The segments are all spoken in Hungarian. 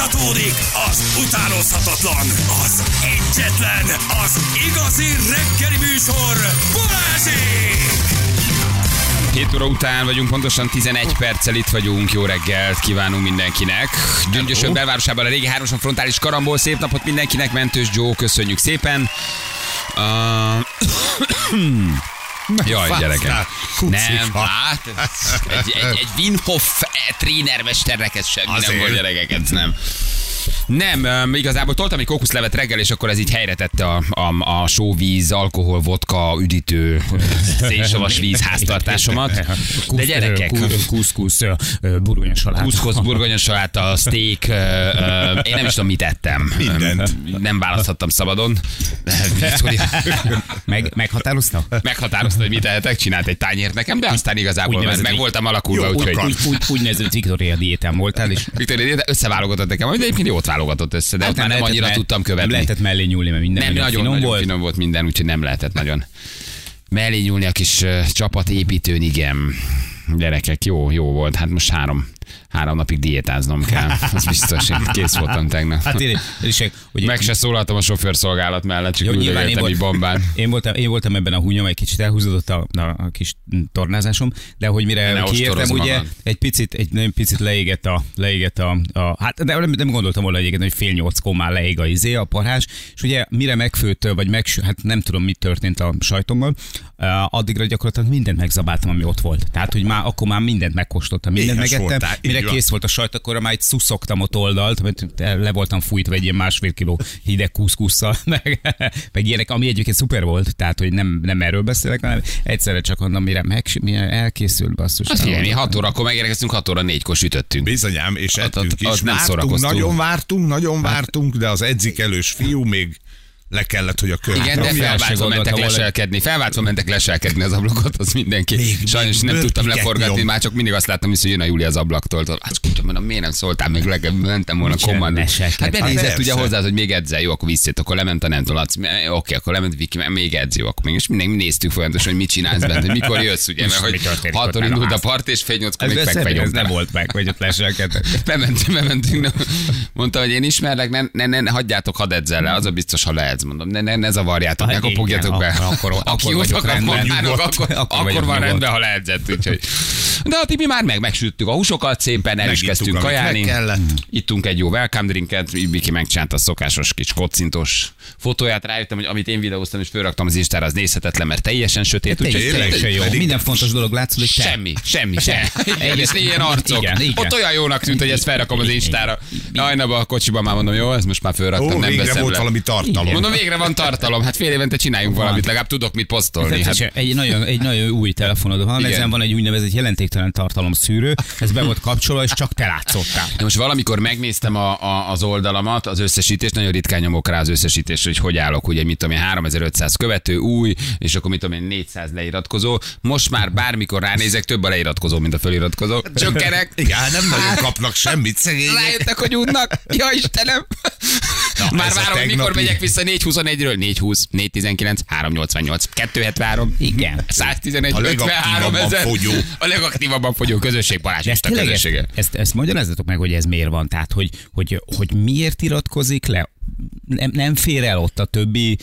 Folytatódik az utánozhatatlan, az egyetlen, az igazi reggeli műsor, Balázsék! 7 óra után vagyunk, pontosan 11 perccel itt vagyunk. Jó reggelt kívánunk mindenkinek. Gyöngyösön belvárosában a régi hároson frontális karambol. Szép napot mindenkinek, Mentős Joe, köszönjük szépen. Uh, Jaj, gyerekem. Nem, hát egy, egy, egy Winhoff trénermesternek ez semmi nem Azért. volt gyerekek, ez nem. Nem, um, igazából toltam egy kókuszlevet reggel, és akkor ez így helyre tette a, a, a sóvíz, alkohol, vodka, üdítő, szénsavas víz háztartásomat. De gyerekek, Kuszkusz, burgonya saláta. kuszkosz, burgonya saláta, steak, én nem is tudom, mit ettem. Mindent. Nem választhattam szabadon. Meg, meghatározta? Meghatározta, hogy mit ehetek, csinált egy tányért nekem, de aztán igazából meg, meg voltam alakulva, Jó, úgyhogy... Úgy, úgy, úgy nevezett Victoria diétán voltál, és Victoria de összeválogatott nekem, de egyébként jót válogatott össze, de ott már nem annyira me- tudtam követni. Nem lehetett mellé nyúlni, mert minden Nem, nagyon, nagyon, finom nagyon volt. finom volt minden, úgyhogy nem lehetett nagyon mellé nyúlni a kis uh, csapatépítőn, igen. Gyerekek, jó, jó volt. Hát most három, három napig diétáznom kell. Az biztos, én kész voltam tegnap. Hát én, is, hogy Meg se szólaltam a sofőrszolgálat mellett, csak Jó, én, így bombán. én, voltam, én voltam ebben a húnyom, egy kicsit elhúzódott a, a, a kis tornázásom, de hogy mire Ne kiértem, ugye magad. egy picit, egy nagyon picit leégett a, leégett a, a hát de nem, nem gondoltam volna egyébként, hogy fél nyolckor már leég a izé, a parhás, és ugye mire megfőtt, vagy meg, hát nem tudom, mi történt a sajtommal, uh, addigra gyakorlatilag mindent megzabáltam, ami ott volt. Tehát, hogy már akkor már mindent megkóstoltam, mindent Éhes megettem, voltál, mire kész volt a sajt, akkor már egy szuszogtam ott oldalt, mert le voltam fújtva egy ilyen másfél kiló hideg kuszkusszal, meg, meg ilyenek, ami egyébként szuper volt, tehát hogy nem, nem erről beszélek, hanem egyszerre csak onnan, mire, meg, mire elkészült basszus. Azt figyelj, mi 6 órakor megérkeztünk, 6 óra 4-kor sütöttünk. Bizonyám, és Ott- ettünk is. Vártunk, nagyon vártunk, nagyon vártunk, de az edzikelős fiú még le kellett, hogy a kör. Igen, de felváltva mentek leselkedni. Felváltva mentek leselkedni az ablakot, az mindenki. Még- Sajnos még nem tudtam leforgatni, nyom. már csak mindig azt láttam, hogy jön a Júlia az ablaktól. Hát kutya, mondom, miért nem szóltál még legalább, mentem volna kommandó. Hát benézett ugye hozzá, hogy még edzel, jó, akkor visszét, akkor lement a nem Laci, oké, akkor lement Viki, még edz, jó, akkor még, és mindenki néztük folyamatosan, hogy mit csinálsz bent, hogy mikor jössz, ugye, mert hogy benne a indult a part, és fél nyolckor még ez, ez nem volt meg, hogy ott leselkedtek. Bementünk, bementünk, mondta, hogy én ismerlek, ne, ne, ne, hagyjátok, hadd edzel le, az a biztos, ha lehetsz, mondom, ne, ne, ne zavarjátok, ne Hát igen, kopogjatok be. akkor- akkor Aki vagyok utak, rendben, akkor, akkor, Akkor akkor, van rendben, ha leedzett, úgyhogy. De a mi már meg, megsüttük a húsokat szépen, el is kezdtünk kajálni. meg. Ittunk egy jó welcome drinket, Viki megcsinálta a szokásos kis kocintos fotóját, rájöttem, hogy amit én videóztam és fölraktam az Instára, az nézhetetlen, mert teljesen sötét. úgyhogy Tényleg tényleg, jó. Minden fontos dolog látszik, hogy. Semmi, semmi, semmi. Igen, és ilyen arcok. Igen, igen. Ott olyan jónak tűnt, hogy ezt felrakom az Instára. Hajnaba a kocsiban már mondom, jó, ezt most már fölraktam, Ó, nem végre veszem volt le. valami tartalom. Mondom, végre van tartalom. Hát fél évente csináljunk valamit, legalább tudok mit posztolni. Hát, egy, nagyon, egy nagyon új telefonod van, Igen. ezen van egy úgynevezett jelentéktelen tartalom szűrő, ez be volt kapcsolva, és csak te látszottál. most valamikor megnéztem a, a, az oldalamat, az összesítést, nagyon ritkán nyomok rá az összesítésre, hogy hogy állok, ugye mit tudom én, 3500 követő, új, és akkor mit tudom én, 400 leiratkozó. Most már bármikor ránézek, több a leiratkozó, mint a föliratkozó. Csökkenek. Igen, hát nem nagyon kapnak semmit, szegények. Rájöttek, hogy unnak. Ja Istenem. Na, Már a várom, hogy mikor tegnapi- megyek vissza 421-ről. 420, 419, 388, 273. Igen. 111, A 53 legaktívabban ezer. fogyó. A legaktívabban fogyó közösség Balázs ezt Isten tényleg ezt, közössége. ezt, ezt magyarázzatok meg, hogy ez miért van. Tehát, hogy, hogy, hogy miért iratkozik le nem, nem fér el ott a többi,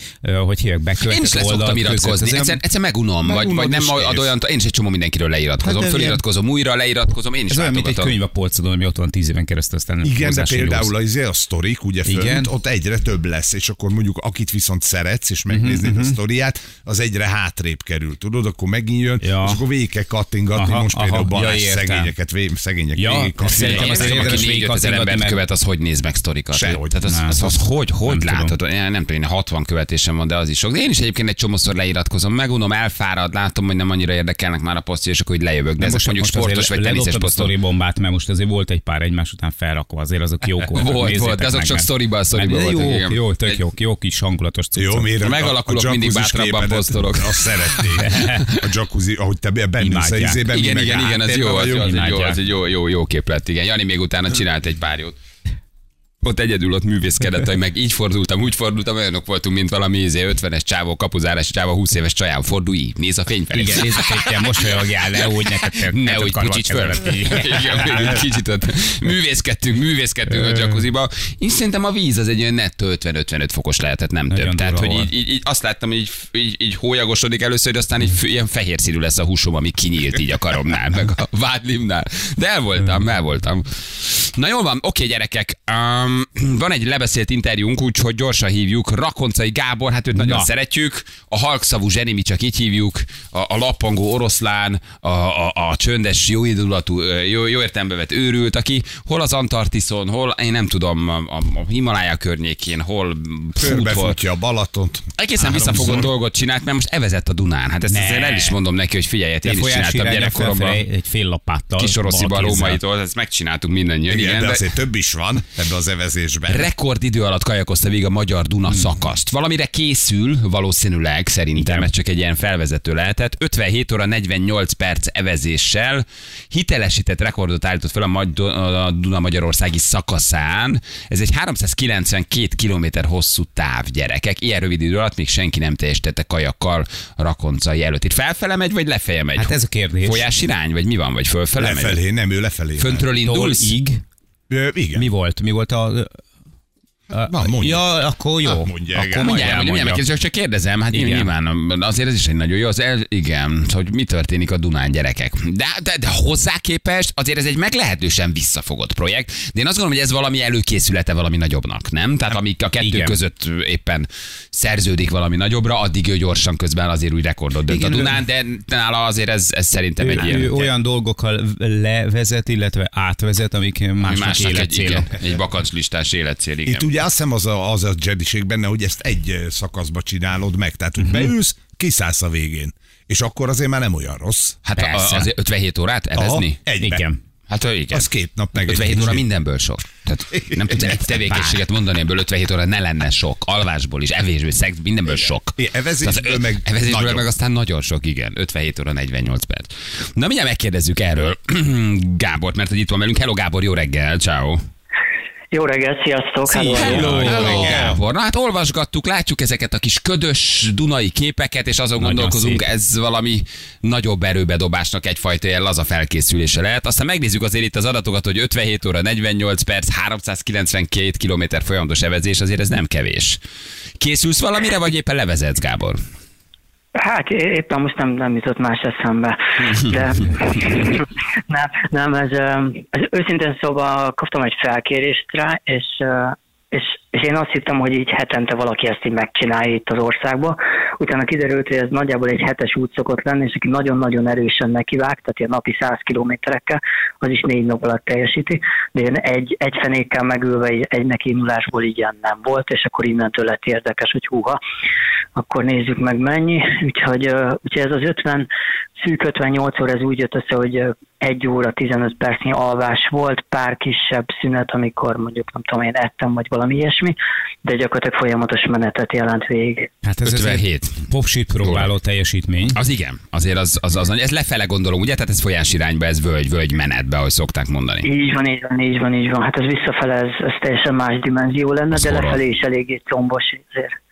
hogy hívják, beköltött Én is le oldal szoktam között. iratkozni. Egyszer, egyszer megunom, vagy, vagy nem ad olyan, én is egy csomó mindenkiről leiratkozom. Hát Föliratkozom újra, leiratkozom, én is Ez olyan, mint egy könyv a polcodon, ami ott van tíz éven keresztül, aztán nem Igen, de például az a sztorik, ugye fönt, Igen. ott egyre több lesz, és akkor mondjuk akit viszont szeretsz, és megnéznéd Mhm, a sztoriát, az egyre hátrébb kerül, tudod, akkor megint jön, Ja. és akkor végig kell kattingatni, Aha, most aha, például ja, Balázs értem. szegényeket, vé- szegények Ja, végig szerintem nem tudom, érdemes aki végig 4 ezer kattingatni, embert követ, az hogy néz meg sztorikat? Sehogy. Tehát az, az, az, hogy, hogy Nem tudom. látod? Én nem tudom, én 60 követésem van, de az is sok. De én is egyébként egy csomószor leiratkozom, megunom, elfárad, látom, hogy nem annyira érdekelnek már a posztja, és akkor így lejövök. De, ezek mondjuk sportos vagy teniszes a posztok. sztori bombát, mert most azért volt egy pár egymás után felrakva, azért azok jók voltak. Volt, volt, de azok csak sztoriban mert voltak, Jó, igen. jó, tök jó, jó kis hangulatos cuccok. Jó, miért? Megalakulok, a mindig jacuzzis bátrabban posztolok. Azt szeretnék. A jacuzzi, ahogy te bennülsz a Imádják. izében, mi Igen, igen, igen, az jó, az, egy jó, Imádják. az egy jó, jó, jó kép lett, igen. Jani még utána csinált egy pár jót. Ott egyedül ott művészkedett, hogy meg így fordultam, úgy fordultam, olyanok voltunk, mint valami izé, 50-es csávó, kapuzárási csávó, 20 éves csaján, fordulj, néz a fény felé. Igen, nézd a fénykel, mosolyogjál le, úgy neked Ne, úgy kicsit föl. Igen, kicsit ott művészkedtünk, művészkedtünk a jacuzziba. Én szerintem a víz az egy olyan nettó 50-55 fokos lehetett, nem Nagyon több. Tehát, hogy így, így, így, azt láttam, hogy így, így, így hólyagosodik először, hogy aztán így ilyen fehér színű lesz a húsom, ami kinyílt így a karomnál, meg a vádlimnál. De el voltam, el voltam. Na jól van, oké gyerekek, um, van egy lebeszélt interjúnk, úgyhogy gyorsan hívjuk. Rakoncai Gábor, hát őt nagyon Na. szeretjük. A halkszavú zseni, mi csak így hívjuk. A, a lappangó oroszlán, a, a, a csöndes, jóindulatú, jó, jó értelembe vett őrült, aki hol az Antarktiszon, hol, én nem tudom, a, a, Himalája környékén, hol fut, hol Körbefutja a Balatont. egészen visszafogott dolgot csinált, mert most evezett a Dunán. Hát ezt Ne. azért el is mondom neki, hogy figyelj, hát én is csináltam gyerekkoromban. egy fél lapáttal. Kisorosziba a bal kézzel. rómaitól, ezt megcsináltuk mindannyian. Igen, Igen, de de azért több is van ebbe az evezésben. rekordidő alatt kajakozta végig a magyar Duna szakaszt. Valamire készül, valószínűleg szerintem, ez csak egy ilyen felvezető lehetett. 57 óra 48 perc evezéssel hitelesített rekordot állított fel a, Magy- a Duna Magyarországi szakaszán. Ez egy 392 km hosszú táv, gyerekek. Ilyen rövid idő alatt még senki nem teljesítette kajakkal rakoncai előtt. Itt felfele megy, vagy lefele megy? Hát ez a kérdés. Folyás irány, vagy mi van, vagy fölfele megy? Lefelé, nem ő lefelé. Föntről indulsz? Ig. Igen. Mi volt? Mi volt a... Na, mondja. Ja, akkor jó. Hát mondja, akkor igen. Mindjárt, elmondja. mindjárt megkérdezem, csak kérdezem, hát Igen. nyilván azért ez is egy nagyon jó, az el, igen, hogy mi történik a Dunán gyerekek. De, de, de hozzá képest azért ez egy meglehetősen visszafogott projekt, de én azt gondolom, hogy ez valami előkészülete valami nagyobbnak, nem? Tehát amíg a kettő Igen. között éppen szerződik valami nagyobbra, addig ő gyorsan közben azért úgy rekordot dönt Igen, a ő- Dunán, de nála azért ez, ez szerintem egy ő, ilyen... ő olyan dolgokkal levezet, illetve átvezet, amik ami másnak, másnak egy, életcélok. igen, egy bakancslistás életcél, igen. Itt ugye azt hiszem az a, az a jediség benne, hogy ezt egy szakaszba csinálod meg. Tehát, hogy beülsz, kiszállsz a végén. És akkor azért már nem olyan rossz. Hát Persze. azért 57 órát evezni? Aha, egybe. Igen. Hát igen. Az két nap meg egy 57 óra mindenből sok. Tehát nem tudsz egy tevékenységet mondani, ebből 57 óra ne lenne sok. Alvásból is, evésből, szex, mindenből sok. Igen, evezésből Tehát, ö, meg evezésből nagyon. meg aztán nagyon sok, igen. 57 óra 48 perc. Na mindjárt megkérdezzük erről Gábort, mert hogy itt van velünk. Hello Gábor, jó reggel, ciao. Jó reggel, sziasztok! Hello, Hello, hello. hello, Gábor. Na hát olvasgattuk, látjuk ezeket a kis ködös dunai képeket, és azon Nagyon gondolkozunk, szép. ez valami nagyobb erőbedobásnak egyfajta ilyen laza felkészülése lehet. Aztán megnézzük azért itt az adatokat, hogy 57 óra 48 perc, 392 km folyamatos evezés, azért ez nem kevés. Készülsz valamire, vagy éppen levezetsz, Gábor? Hát éppen most nem, nem jutott más eszembe, de nem, nem ez, ez őszintén szóval kaptam egy felkérést rá, és, és, és én azt hittem, hogy így hetente valaki ezt így megcsinálja itt az országban. Utána kiderült, hogy ez nagyjából egy hetes út szokott lenni, és aki nagyon-nagyon erősen nekivág, tehát ilyen napi 100 kilométerekkel, az is négy nap alatt teljesíti, de én egy, egy fenékkel megülve egy, egy nekiindulásból ilyen nem volt, és akkor innentől lett érdekes, hogy húha, akkor nézzük meg mennyi. Úgyhogy, úgyhogy ez az 50, szűk 58 óra, ez úgy jött össze, hogy egy óra 15 percnyi alvás volt, pár kisebb szünet, amikor mondjuk nem tudom én ettem, vagy valami ilyesmi, de gyakorlatilag folyamatos menetet jelent végig. Hát ez 57. egy popsit próbáló teljesítmény. Az igen, azért az, az, az, ez lefele gondolom, ugye? Tehát ez folyás irányba, ez völgy, völgy menetbe, ahogy szokták mondani. Így van, így van, így van, így van. Hát ez visszafele, ez, ez teljesen más dimenzió lenne, Az de horror. lefelé is eléggé combos ezért.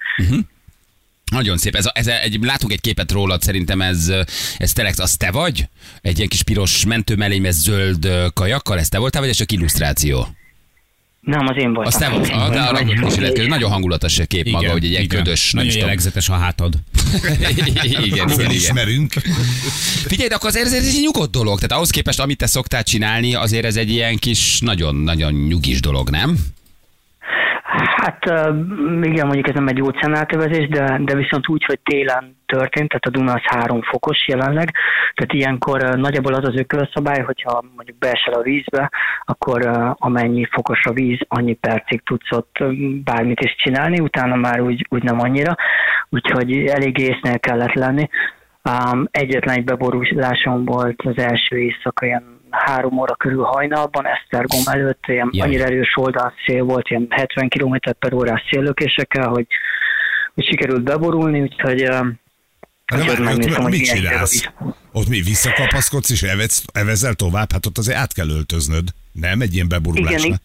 Nagyon szép. Ez, ez egy, látunk egy képet rólad, szerintem ez, ez tényleg, az te vagy? Egy ilyen kis piros mentőmelényes zöld ö, kajakkal, ez te voltál, vagy ez csak illusztráció? Nem, az én voltam. Az te vagy, ah, de a rakott kis illetkező. Nagyon hangulatos a kép maga, hogy egy ilyen ködös, nem Nagyon jellegzetes a hátad. igen, igen, igen. Ismerünk. Figyelj, de akkor azért ez egy nyugodt dolog. Tehát ahhoz képest, amit te szoktál csinálni, azért ez egy ilyen kis, nagyon-nagyon nyugis dolog, nem? Hát igen, mondjuk ez nem egy óceánátövezés, de, de viszont úgy, hogy télen történt, tehát a Duna az három fokos jelenleg, tehát ilyenkor nagyjából az az ökölszabály, hogyha mondjuk beesel a vízbe, akkor amennyi fokos a víz, annyi percig tudsz ott bármit is csinálni, utána már úgy, úgy nem annyira, úgyhogy elég észnél kellett lenni. Um, egyetlen egy beborulásom volt az első éjszaka, ilyen három óra körül hajnalban, Esztergom előtt, ilyen Jaj. annyira erős oldalszél volt, ilyen 70 km per órás széllökésekkel, hogy, hogy sikerült beborulni, úgyhogy De úgyhogy már megnéztem, ott hogy mit csinálsz? Ott mi visszakapaszkodsz és evezz, evezel tovább? Hát ott azért át kell öltöznöd. Nem? Egy ilyen beborulásnak. Igen,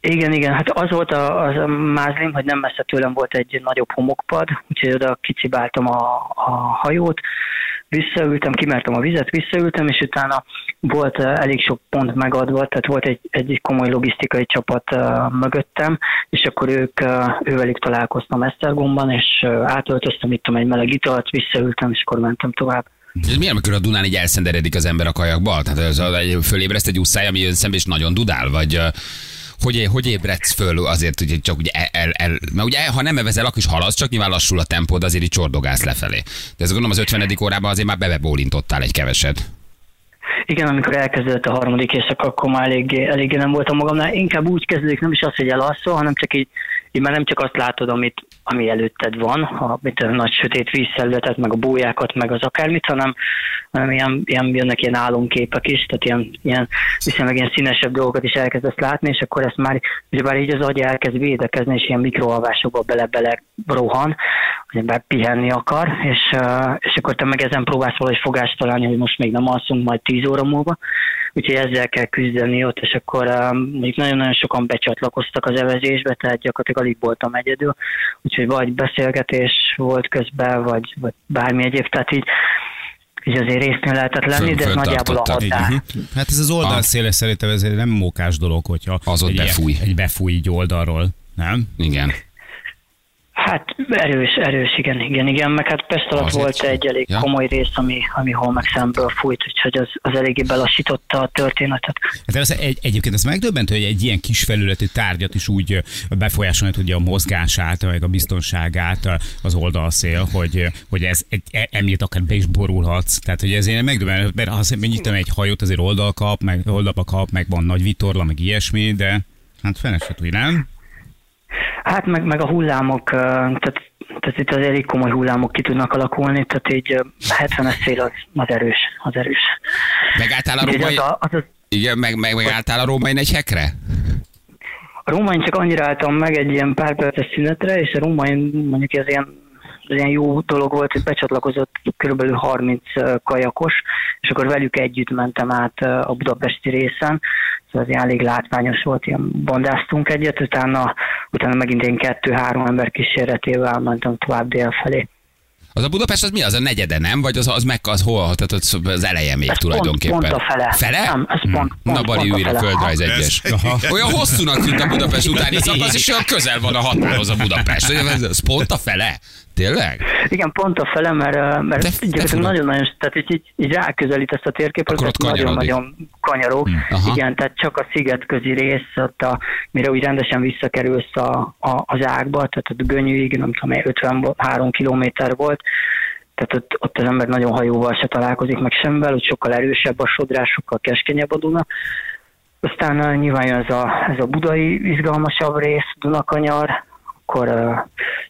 Igen, igen, hát az volt a, az a mázlim, hogy nem messze tőlem volt egy nagyobb homokpad, úgyhogy oda kicibáltam a, a hajót, visszaültem, kimertem a vizet, visszaültem, és utána volt uh, elég sok pont megadva, tehát volt egy, egy komoly logisztikai csapat uh, mögöttem, és akkor ők, uh, ővelük találkoztam Esztergomban, és átöltöztem, ittam egy meleg italt, visszaültem, és akkor mentem tovább. Ez mi, amikor a Dunán így elszenderedik az ember a kajakba? Tehát ez a, fölébreszt egy úszáj, ami jön szembe, és nagyon dudál? Vagy hogy, hogy ébredsz föl azért, hogy csak ugye el, el, mert ugye ha nem evezel, akkor is haladsz, csak nyilván lassul a tempód, azért így csordogálsz lefelé. De ez gondolom az 50. órában azért már bebebólintottál egy keveset. Igen, amikor elkezdődött a harmadik éjszaka, akkor már eléggé, eléggé nem voltam magamnál. Inkább úgy kezdődik, nem is az, hogy elalszol, hanem csak így, így már nem csak azt látod, amit, ami előtted van, a, mint a nagy sötét vízfelületet, meg a bójákat, meg az akármit, hanem, hanem ilyen, ilyen, jönnek ilyen álomképek is, tehát ilyen, ilyen viszonylag ilyen színesebb dolgokat is elkezdesz látni, és akkor ezt már, ugyebár így az agy elkezd védekezni, és ilyen mikroalvásokba bele-bele rohan, ugyebár pihenni akar, és, és akkor te meg ezen próbálsz valahogy fogást találni, hogy most még nem alszunk, majd 10 óra múlva, úgyhogy ezzel kell küzdeni ott, és akkor mondjuk nagyon-nagyon sokan becsatlakoztak az evezésbe, tehát gyakorlatilag alig voltam egyedül, úgyhogy vagy beszélgetés volt közben, vagy, vagy bármi egyéb, tehát így, így azért résznél lehetett lenni, de ez nagyjából a határ. Hát ez az oldalszéle szerintem ez egy nem mókás dolog, hogyha Az ott egy, ilyen- befúj. egy befúj így oldalról. Nem? Igen. Hát erős, erős, igen, igen, igen, meg hát Pest alatt Azért volt sem. egy elég Ja. komoly rész, ami, ami hol meg szemből fújt, úgyhogy az, az eléggé belassította a történetet. Hát az egy, egyébként ez megdöbbentő, hogy egy ilyen kis felületű tárgyat is úgy befolyásolni tudja a mozgását, vagy a biztonságát az oldalszél, hogy, hogy ez egy, e- emiatt akár be is borulhatsz. Tehát, hogy ez ilyen megdöbbentő, mert ha nyitom egy hajót, azért oldal kap, meg oldalba kap, meg van nagy vitorla, meg ilyesmi, de hát fene se tudja, nem? Hát meg, meg a hullámok, tehát, tehát itt az elég komoly hullámok ki tudnak alakulni, tehát így ö, 70-es szél az, az erős, az erős. Megálltál a római... az a, az a, Igen, meg, meg, megálltál a római negyhekre? A Rómain csak annyira álltam meg egy ilyen pár perces szünetre, és a Rómain mondjuk ez ilyen, ez ilyen jó dolog volt, hogy becsatlakozott körülbelül 30 ö, kajakos, és akkor velük együtt mentem át a budapesti részen, szóval az elég látványos volt, ilyen bandáztunk egyet, utána, utána megint én kettő-három ember kíséretével mentem tovább délfelé. Az a Budapest az mi? Az a negyede, nem? Vagy az, az meg az hol? Tehát az, az eleje még Ez tulajdonképpen. Pont, pont a fele. Fele? Nem, ez pont, pont, Na, Bali pont a újra földrajz egyes. Ez- Aha. Olyan hosszúnak tűnt a Budapest utáni szakasz, és olyan közel van a határhoz a Budapest. Ez, ez pont a fele? Tényleg? Igen, pont a fele, mert, mert de gyakorlatilag nagyon-nagyon, tehát így, így, így ráközelítesz a térképet, Akkor ott tehát nagyon-nagyon kanyarog. Aha. Igen, tehát csak a szigetközi rész, ott a, mire úgy rendesen visszakerülsz a, a, az ágba, tehát ott Gönyűig, nem tudom, én, 53 kilométer volt, tehát ott, ott az ember nagyon hajóval se találkozik meg semmivel, ott sokkal erősebb a sodrás, sokkal keskenyebb a Duna. Aztán nyilván jön ez a, ez a budai izgalmasabb rész, Dunakanyar, akkor uh,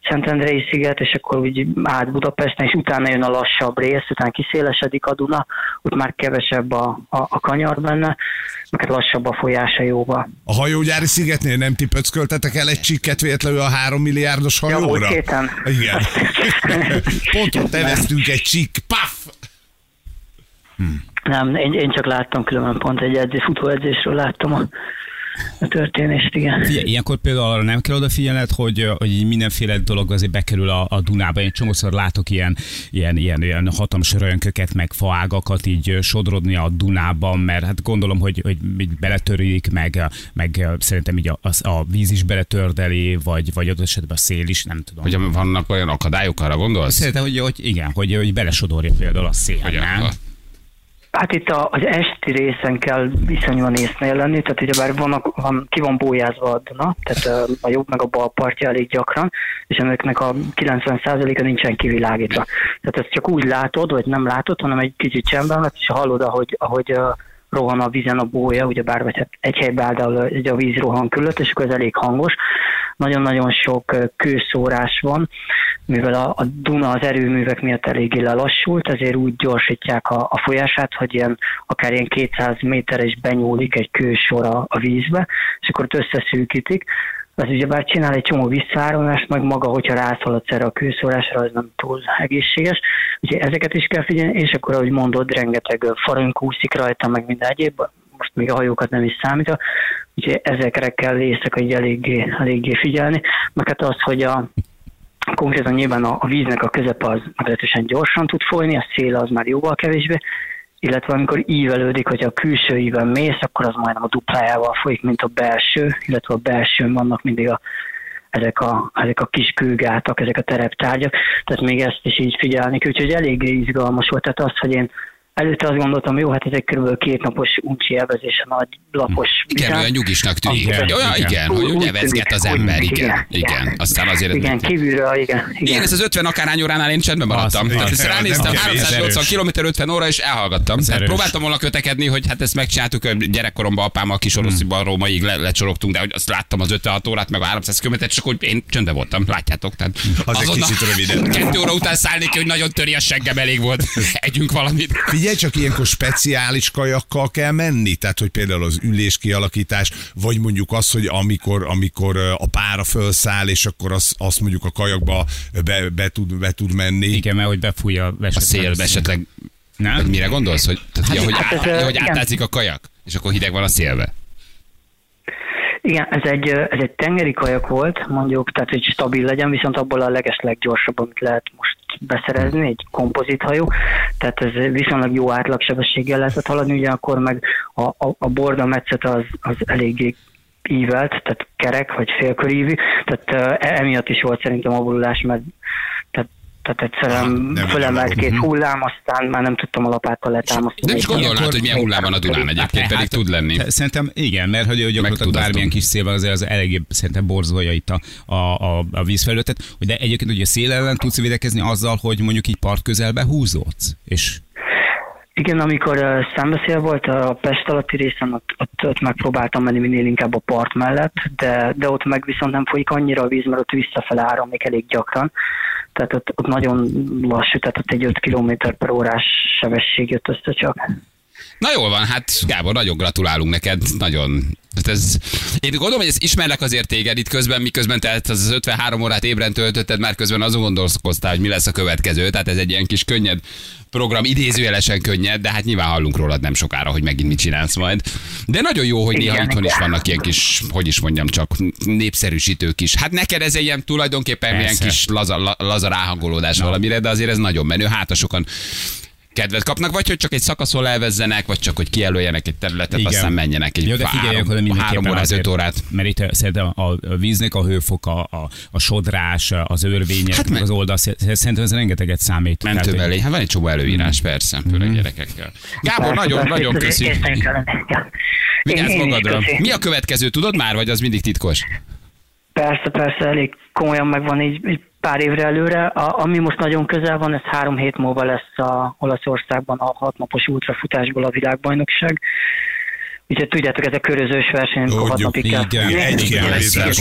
Szentendrei sziget, és akkor úgy át Budapesten, és utána jön a lassabb rész, utána kiszélesedik a Duna, ott már kevesebb a, a, a kanyar benne, meg lassabb a folyása jóval. A hajógyári szigetnél nem ti pöcköltetek el egy csikket véletlenül a három milliárdos Ja, hajóra? héten. Igen. Pont ott neveztünk egy csík. Paf! Nem, én, én csak láttam különben pont egy edzés, futóedzésről láttam a, a történést, igen. Figyelj, ilyenkor például arra nem kell odafigyelned, hogy, hogy mindenféle dolog azért bekerül a, a Dunába. Én csomószor látok ilyen, ilyen, ilyen, ilyen hatalmas rönköket, meg faágakat így sodrodni a Dunában, mert hát gondolom, hogy, hogy így beletörik, meg, meg szerintem így a, a, a víz is beletördeli, vagy, vagy adott esetben a szél is, nem tudom. Hogy vannak olyan akadályok, arra gondolsz? Szerintem, hogy, hogy igen, hogy, hogy belesodorja például a szél, Hogy nem? a- Hát itt a, az esti részen kell viszonyúan észnél lenni, tehát ugyebár van, van, ki van bójázva a Duna, tehát a jobb meg a bal partja elég gyakran, és ennek a 90%-a nincsen kivilágítva. Tehát ezt csak úgy látod, vagy nem látod, hanem egy kicsit csendben lesz, és hallod, ahogy, ahogy rohan a vízen a bója, ugyebár vagy hát egy helyben áldál egy a víz rohan külött, és akkor ez elég hangos. Nagyon-nagyon sok kőszórás van, mivel a, a Duna az erőművek miatt eléggé lelassult, ezért úgy gyorsítják a, a folyását, hogy ilyen, akár ilyen 200 méteres benyúlik egy kősor a, a vízbe, és akkor ott összeszűkítik. Az ugyebár csinál egy csomó visszaáramlást, meg maga, hogyha rászaladsz erre a kőszórásra, az nem túl egészséges. Úgyhogy ezeket is kell figyelni, és akkor, ahogy mondod, rengeteg farönk úszik rajta, meg minden egyéb, vannak, még a hajókat nem is számítva, úgyhogy ezekre kell éjszaka így eléggé, eléggé figyelni. Meg hát az, hogy a, konkrétan nyilván a, a víznek a közepe az meglehetősen gyorsan tud folyni, a szél az már jóval kevésbé, illetve amikor ívelődik, hogy a külső íven mész, akkor az majdnem a duplájával folyik, mint a belső, illetve a belsőn vannak mindig a, ezek a, ezek a kis kőgátak, ezek a tereptárgyak, tehát még ezt is így figyelni, úgyhogy eléggé izgalmas volt, tehát az, hogy én Előtte azt gondoltam, jó, hát ez egy kb. két napos uncsi elvezés a nagy lapos Igen, vizán. olyan nyugisnak tűnik. Igen, hogy olyan, igen. igen, hogy Úgy úgy tűnik, nevezget az úgy ember, tűnik, igen, igen. igen. Aztán azért... Igen, kívülről, igen. igen. Igen, ez az 50 akárhány óránál én csendben maradtam. Az, Tehát ezt ránéztem, nem kevés, 380 erős. km 50 óra, és elhallgattam. Tehát próbáltam volna kötekedni, hogy hát ezt megcsináltuk, hogy gyerekkoromban apámmal Kisorosziban Rómaig le, lecsorogtunk, de hogy azt láttam az 56 órát, meg a 300 km csak hogy én csöndben voltam, látjátok. Tehát Az egy kicsit rövidebb. Kettő óra után szállni ki, hogy nagyon töri a seggem, elég volt. Együnk valamit. Figyelj, csak ilyenkor speciális kajakkal kell menni, tehát hogy például az ülés kialakítás, vagy mondjuk az, hogy amikor, amikor a pára felszáll, és akkor azt, azt mondjuk a kajakba be, be, tud, be tud menni. Igen, mert hogy befújja A esetleg. szélbe esetleg. Nem? Vagy mire gondolsz? Hogy, tehát, ja, hogy, hát át, ez, hogy igen. átázik a kajak, és akkor hideg van a szélbe. Igen, ez egy, ez egy tengeri kajak volt, mondjuk, tehát hogy stabil legyen, viszont abból a leges leggyorsabb, amit lehet most beszerezni, egy kompozit hajó, tehát ez viszonylag jó átlagsebességgel lehetett haladni, ugyanakkor meg a, a, a borda metszet az, az eléggé ívelt, tehát kerek vagy félkörívű, tehát uh, emiatt is volt szerintem abolulás, mert tehát, egyszerűen nem fölemelt két hullám, aztán már nem tudtam a lapáttal letámasztani. Nem is gondolnád, hogy milyen hullám van a Dunán egyébként, pedig tud lenni. Hát, Szerintem igen, mert hogy gyakorlatilag bármilyen kis szélvel azért az eléggé szerintem borzolja itt a, a, a, a vízfelületet. De egyébként ugye szél ellen tudsz védekezni azzal, hogy mondjuk így part közelbe húzódsz. És Igen, amikor uh, szembeszél volt a Pest alatti részen, ott, ott, ott megpróbáltam menni minél inkább a part mellett, de, de ott meg viszont nem folyik annyira a víz, mert ott visszafele áramlik elég gyakran. Tehát ott, ott nagyon lassú, tehát ott egy 5 km per órás sebesség jött össze csak. Na jól van, hát Gábor, nagyon gratulálunk neked, nagyon. Hát ez, én gondolom, hogy ezt ismerlek azért téged itt közben, miközben te az 53 órát ébren töltötted, már közben azon gondolkoztál, hogy mi lesz a következő. Tehát ez egy ilyen kis könnyed program, idézőjelesen könnyed, de hát nyilván hallunk rólad nem sokára, hogy megint mit csinálsz majd. De nagyon jó, hogy néha itthon is vannak ilyen kis, hogy is mondjam, csak népszerűsítők is. Hát neked ez egy ilyen tulajdonképpen ilyen Persze. kis laza, la- laza ráhangolódás valamire, de azért ez nagyon menő. Hát a sokan kedvet kapnak, vagy hogy csak egy szakaszon elvezzenek, vagy csak hogy kijelöljenek egy területet, Igen. aztán menjenek egy Jó, de figyeljünk három, oda mindenképpen három órát, azért, órát. Mert itt szerintem a víznek a hőfoka, a, a sodrás, az örvények, Hát me- meg az oldal, szerintem ez rengeteget számít. Tehát, Mentő hogy-. Hát van egy csomó előírás, persze, főleg gyerekekkel. Gábor, nagyon, Persze, nagyon persze, köszi. készen kellene. Ja. Vigyázz Én- én is magadra. Mi a következő, tudod már, vagy az mindig titkos? Persze, persze, elég komolyan megvan így, így pár évre előre. A, ami most nagyon közel van, ez három hét múlva lesz a Olaszországban a hatnapos ultrafutásból a világbajnokság. Úgyhogy tudjátok, ez a körözős verseny, amikor hat Tudjuk, napig kell. Igen, Egy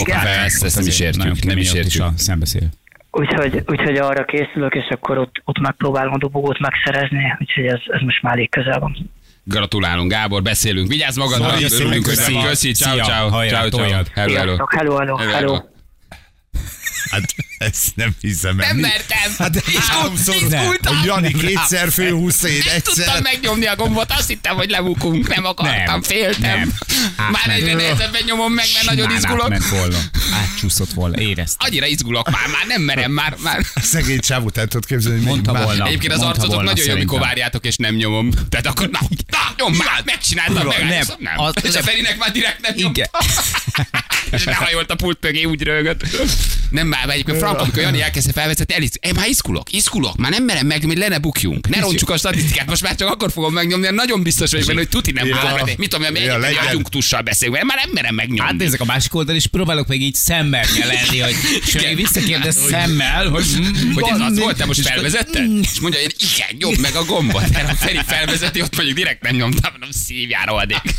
fel. Ezt, nem is értjük, nem is értjük. a szembeszél. Úgyhogy, úgyhogy arra készülök, és akkor ott, ott megpróbálom a dobogót megszerezni, úgyhogy ez, ez most már elég közel van. Gratulálunk, Gábor, beszélünk. Vigyázz magadra, Szóval, örülünk, köszi. köszi, ciao, Szia, ciao, ciao, ciao. toljad. Hello, hello. Sziasztok, hello, hello, Hello, hello. hello. Hát ezt nem hiszem el. Nem mertem. Hát Izgult- háromszor, hogy Jani kétszer főhúsz, én Nem tudtam egyszer. megnyomni a gombot, azt hittem, hogy lebukunk, nem akartam, Nem, féltem. nem. Már egyre nehezebben nyomom meg, mert nagyon izgulok. átment volna. Átcsúszott volna, éreztem. Annyira izgulok már, már nem merem, már, már. Szegény csávót el tudod képzelni, hogy Mondta még már- volna. Egyébként az arcotok volna nagyon jó, amikor várjátok, és nem nyomom. Tehát akkor, na, na nyom már, megcsináltam, meg. nem. Nem. Az- És a Ferinek már direkt nem Igen. nyomta. és behajolt a pult mögé, úgy rögött. Nem már, egyébként Frank, amikor Jani elkezdte felvezetni, elisz, én már izgulok, izgulok, már nem merem meg, hogy le ne bukjunk. Ne roncsuk a statisztikát, most már csak akkor fogom megnyomni, mert nagyon biztos vagyok benne, hogy tuti nem mert mit tudom, hogy Ja, egy legyen. adjunktussal beszélünk, mert már nem merem megnyomni. Hát nézzek a másik oldal, és próbálok meg így szemmel lenni, hogy még visszakérdez szemmel, hogy, hogy ez az volt, te most felvezetted? És mondja, hogy igen, nyomd meg a gombot. Mert a Feri felvezeti, ott mondjuk direkt nem nyomtam, mondom, szívjára adék.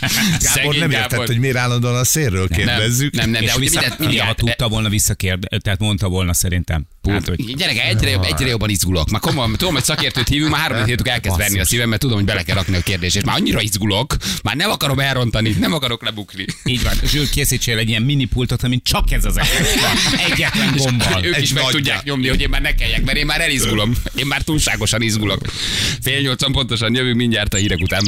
Gábor nem értett, hogy miért állandóan a szélről kérdezzük. Nem, nem, És de ugye vissza, mindent, ha mindent, tudta volna visszakérd, tehát mondta volna szerintem. Hát, hogy Gyerek, egyre, jobb, egyre jobban izgulok. Már komolyan, tudom, hogy szakértőt hívunk, már három hétük elkezd verni a szívem, mert tudom, hogy bele kell rakni a kérdést. És már annyira izgulok, már nem akarom elrontani, nem akarok lebukni. így van. Zsül, készítsél egy ilyen mini pultot, amin csak ez az. Egyetlen gombbal. Ők Egy is meg tudják nyomni, hogy én már ne kelljek, mert én már elizgulom. Én már túlságosan izgulok. Fél nyolcan pontosan jövünk mindjárt a hírek után.